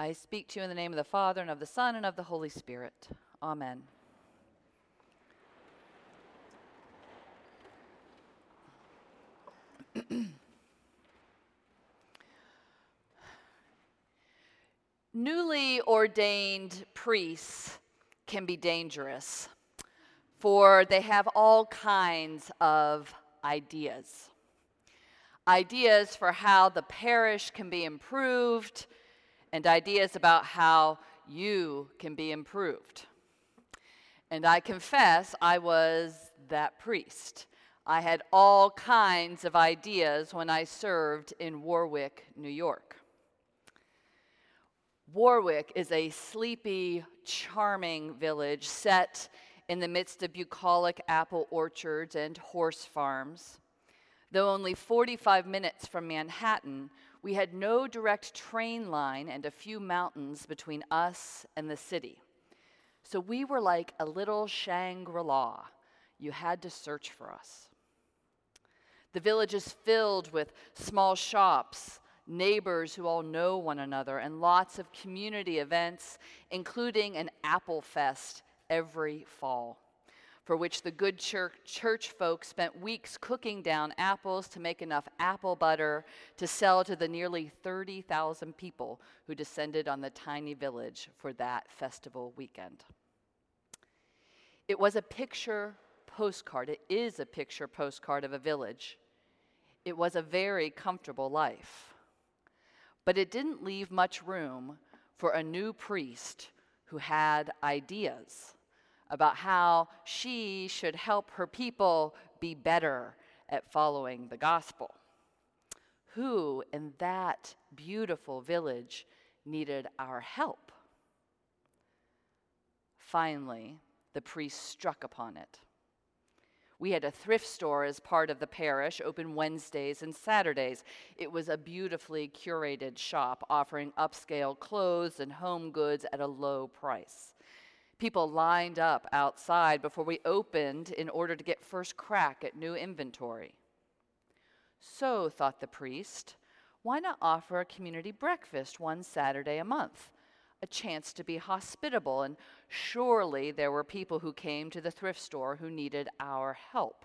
I speak to you in the name of the Father, and of the Son, and of the Holy Spirit. Amen. Newly ordained priests can be dangerous, for they have all kinds of ideas. Ideas for how the parish can be improved, and ideas about how you can be improved. And I confess I was that priest. I had all kinds of ideas when I served in Warwick, New York. Warwick is a sleepy, charming village set in the midst of bucolic apple orchards and horse farms. Though only 45 minutes from Manhattan, we had no direct train line and a few mountains between us and the city. So we were like a little Shangri La. You had to search for us. The village is filled with small shops, neighbors who all know one another, and lots of community events, including an apple fest every fall, for which the good church, church folks spent weeks cooking down apples to make enough apple butter to sell to the nearly 30,000 people who descended on the tiny village for that festival weekend. It was a picture postcard. It is a picture postcard of a village. It was a very comfortable life. But it didn't leave much room for a new priest who had ideas about how she should help her people be better at following the gospel. Who in that beautiful village needed our help? Finally, the priest struck upon it. We had a thrift store as part of the parish, open Wednesdays and Saturdays. It was a beautifully curated shop offering upscale clothes and home goods at a low price. People lined up outside before we opened in order to get first crack at new inventory. So, thought the priest, why not offer a community breakfast one Saturday a month? a chance to be hospitable, and surely there were people who came to the thrift store who needed our help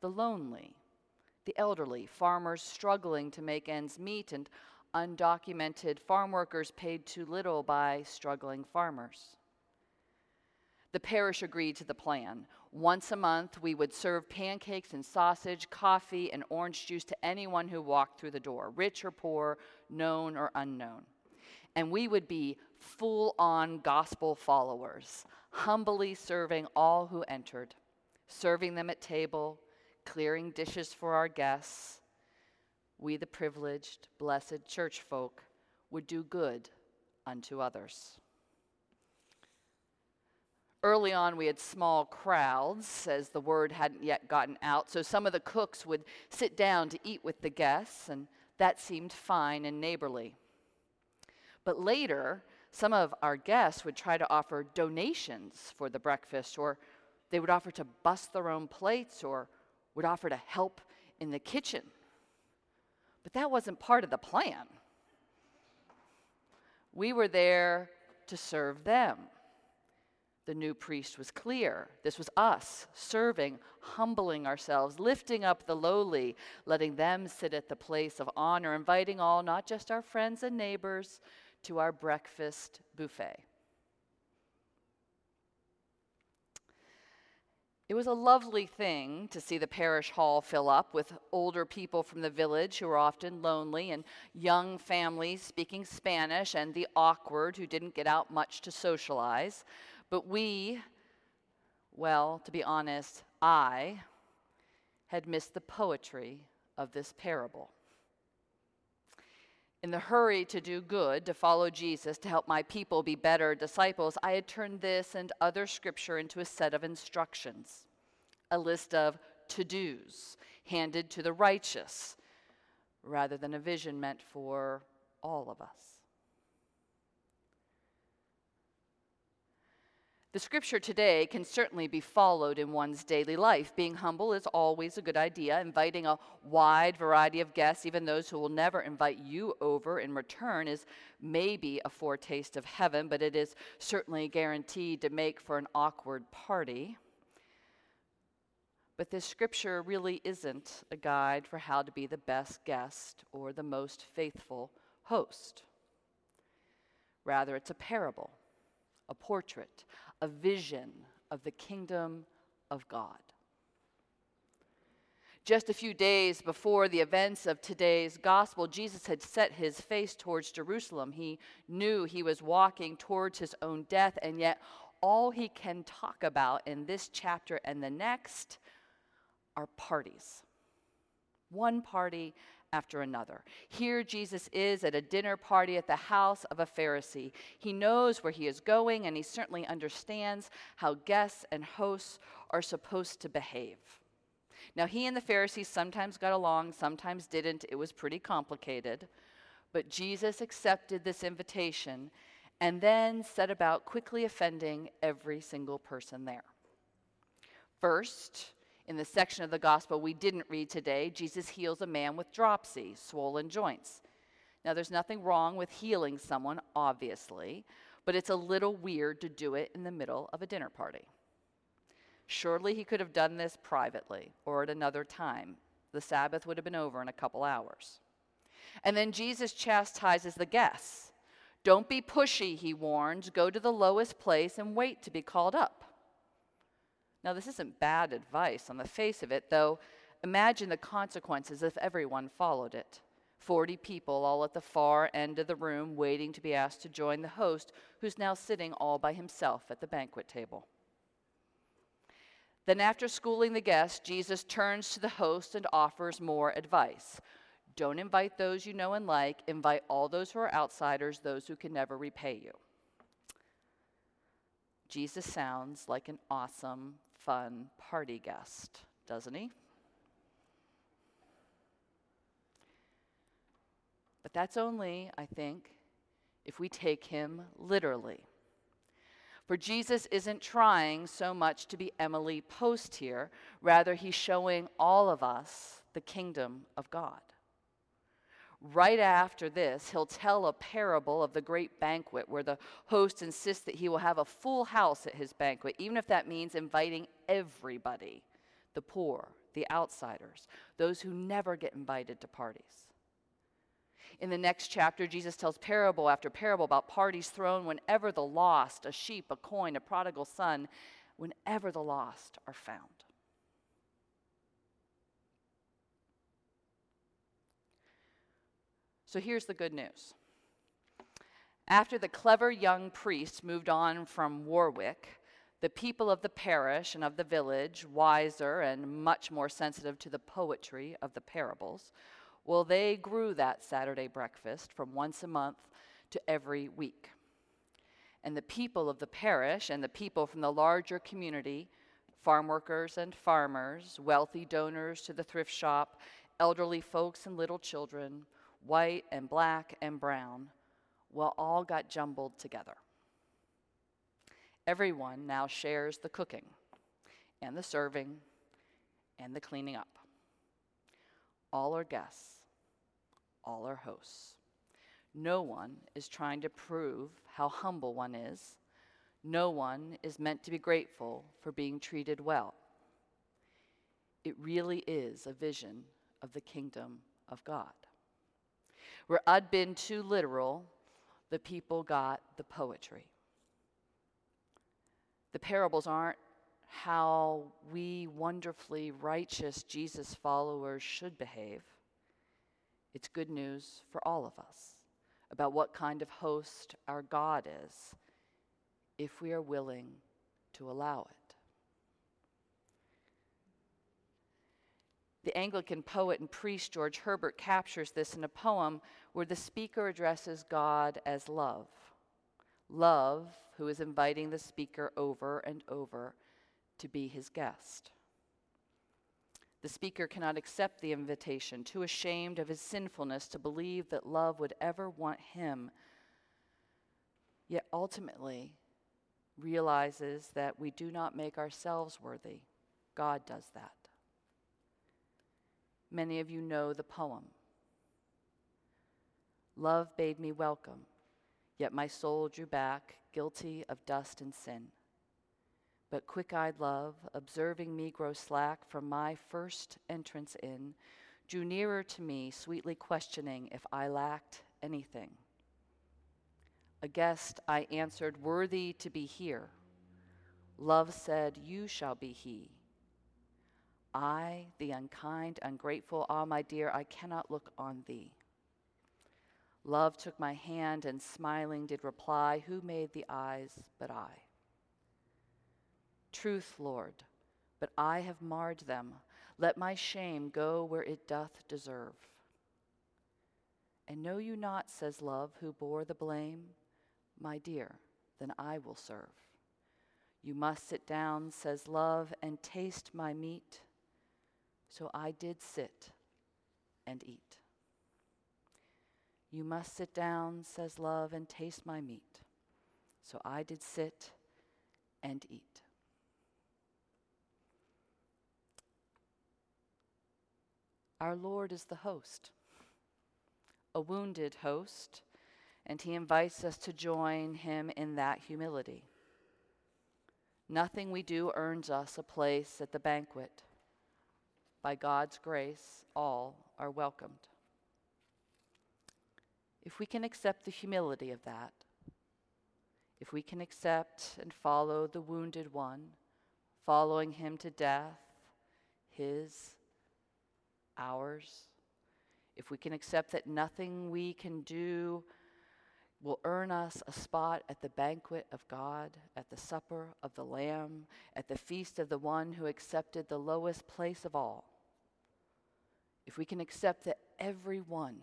the lonely, the elderly, farmers struggling to make ends meet, and undocumented farm workers paid too little by struggling farmers. The parish agreed to the plan. Once a month, we would serve pancakes and sausage, coffee, and orange juice to anyone who walked through the door, rich or poor, known or unknown. And we would be full on gospel followers, humbly serving all who entered, serving them at table, clearing dishes for our guests. We, the privileged, blessed church folk, would do good unto others. Early on, we had small crowds as the word hadn't yet gotten out, so some of the cooks would sit down to eat with the guests, and that seemed fine and neighborly. But later, some of our guests would try to offer donations for the breakfast, or they would offer to bust their own plates, or would offer to help in the kitchen. But that wasn't part of the plan. We were there to serve them. The new priest was clear. This was us serving, humbling ourselves, lifting up the lowly, letting them sit at the place of honor, inviting all, not just our friends and neighbors, to our breakfast buffet. It was a lovely thing to see the parish hall fill up with older people from the village who were often lonely and young families speaking Spanish and the awkward who didn't get out much to socialize. But we, well, to be honest, I had missed the poetry of this parable. In the hurry to do good, to follow Jesus, to help my people be better disciples, I had turned this and other scripture into a set of instructions, a list of to dos handed to the righteous, rather than a vision meant for all of us. The scripture today can certainly be followed in one's daily life. Being humble is always a good idea. Inviting a wide variety of guests, even those who will never invite you over in return, is maybe a foretaste of heaven, but it is certainly guaranteed to make for an awkward party. But this scripture really isn't a guide for how to be the best guest or the most faithful host. Rather, it's a parable, a portrait, a vision of the kingdom of God. Just a few days before the events of today's gospel, Jesus had set his face towards Jerusalem. He knew he was walking towards his own death, and yet all he can talk about in this chapter and the next are parties. One party after another. Here, Jesus is at a dinner party at the house of a Pharisee. He knows where he is going, and he certainly understands how guests and hosts are supposed to behave. Now, he and the Pharisees sometimes got along, sometimes didn't. It was pretty complicated. But Jesus accepted this invitation and then set about quickly offending every single person there. First, in the section of the gospel we didn't read today, Jesus heals a man with dropsy, swollen joints. Now, there's nothing wrong with healing someone, obviously, but it's a little weird to do it in the middle of a dinner party. Surely he could have done this privately or at another time. The Sabbath would have been over in a couple hours. And then Jesus chastises the guests. Don't be pushy, he warns. Go to the lowest place and wait to be called up. Now, this isn't bad advice on the face of it, though. Imagine the consequences if everyone followed it. 40 people all at the far end of the room waiting to be asked to join the host, who's now sitting all by himself at the banquet table. Then, after schooling the guests, Jesus turns to the host and offers more advice. Don't invite those you know and like, invite all those who are outsiders, those who can never repay you. Jesus sounds like an awesome, fun party guest, doesn't he? But that's only, I think, if we take him literally. For Jesus isn't trying so much to be Emily Post here, rather, he's showing all of us the kingdom of God. Right after this, he'll tell a parable of the great banquet where the host insists that he will have a full house at his banquet, even if that means inviting everybody the poor, the outsiders, those who never get invited to parties. In the next chapter, Jesus tells parable after parable about parties thrown whenever the lost, a sheep, a coin, a prodigal son, whenever the lost are found. So here's the good news. After the clever young priest moved on from Warwick, the people of the parish and of the village, wiser and much more sensitive to the poetry of the parables, well, they grew that Saturday breakfast from once a month to every week. And the people of the parish and the people from the larger community, farm workers and farmers, wealthy donors to the thrift shop, elderly folks and little children, white and black and brown, well, all got jumbled together. Everyone now shares the cooking and the serving and the cleaning up. All are guests, all are hosts. No one is trying to prove how humble one is. No one is meant to be grateful for being treated well. It really is a vision of the kingdom of God. Where I'd been too literal, the people got the poetry. The parables aren't how we wonderfully righteous Jesus followers should behave. It's good news for all of us about what kind of host our God is if we are willing to allow it. The Anglican poet and priest George Herbert captures this in a poem where the speaker addresses God as love. Love, who is inviting the speaker over and over to be his guest. The speaker cannot accept the invitation, too ashamed of his sinfulness to believe that love would ever want him. Yet ultimately, realizes that we do not make ourselves worthy. God does that. Many of you know the poem. Love bade me welcome, yet my soul drew back, guilty of dust and sin. But quick eyed love, observing me grow slack from my first entrance in, drew nearer to me, sweetly questioning if I lacked anything. A guest, I answered, Worthy to be here. Love said, You shall be he. I, the unkind, ungrateful, ah, my dear, I cannot look on thee. Love took my hand and smiling did reply, Who made the eyes but I? Truth, Lord, but I have marred them. Let my shame go where it doth deserve. And know you not, says love, who bore the blame? My dear, then I will serve. You must sit down, says love, and taste my meat. So I did sit and eat. You must sit down, says love, and taste my meat. So I did sit and eat. Our Lord is the host, a wounded host, and he invites us to join him in that humility. Nothing we do earns us a place at the banquet. By God's grace, all are welcomed. If we can accept the humility of that, if we can accept and follow the wounded one, following him to death, his, ours, if we can accept that nothing we can do will earn us a spot at the banquet of God, at the supper of the Lamb, at the feast of the one who accepted the lowest place of all. If we can accept that everyone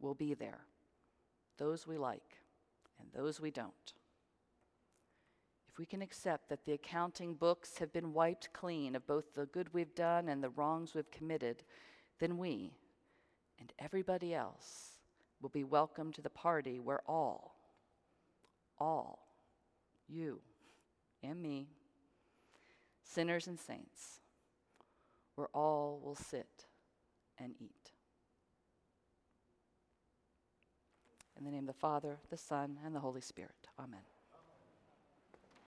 will be there, those we like and those we don't. If we can accept that the accounting books have been wiped clean of both the good we've done and the wrongs we've committed, then we and everybody else will be welcome to the party where all, all, you and me, sinners and saints, where all will sit and eat. In the name of the Father, the Son, and the Holy Spirit. Amen.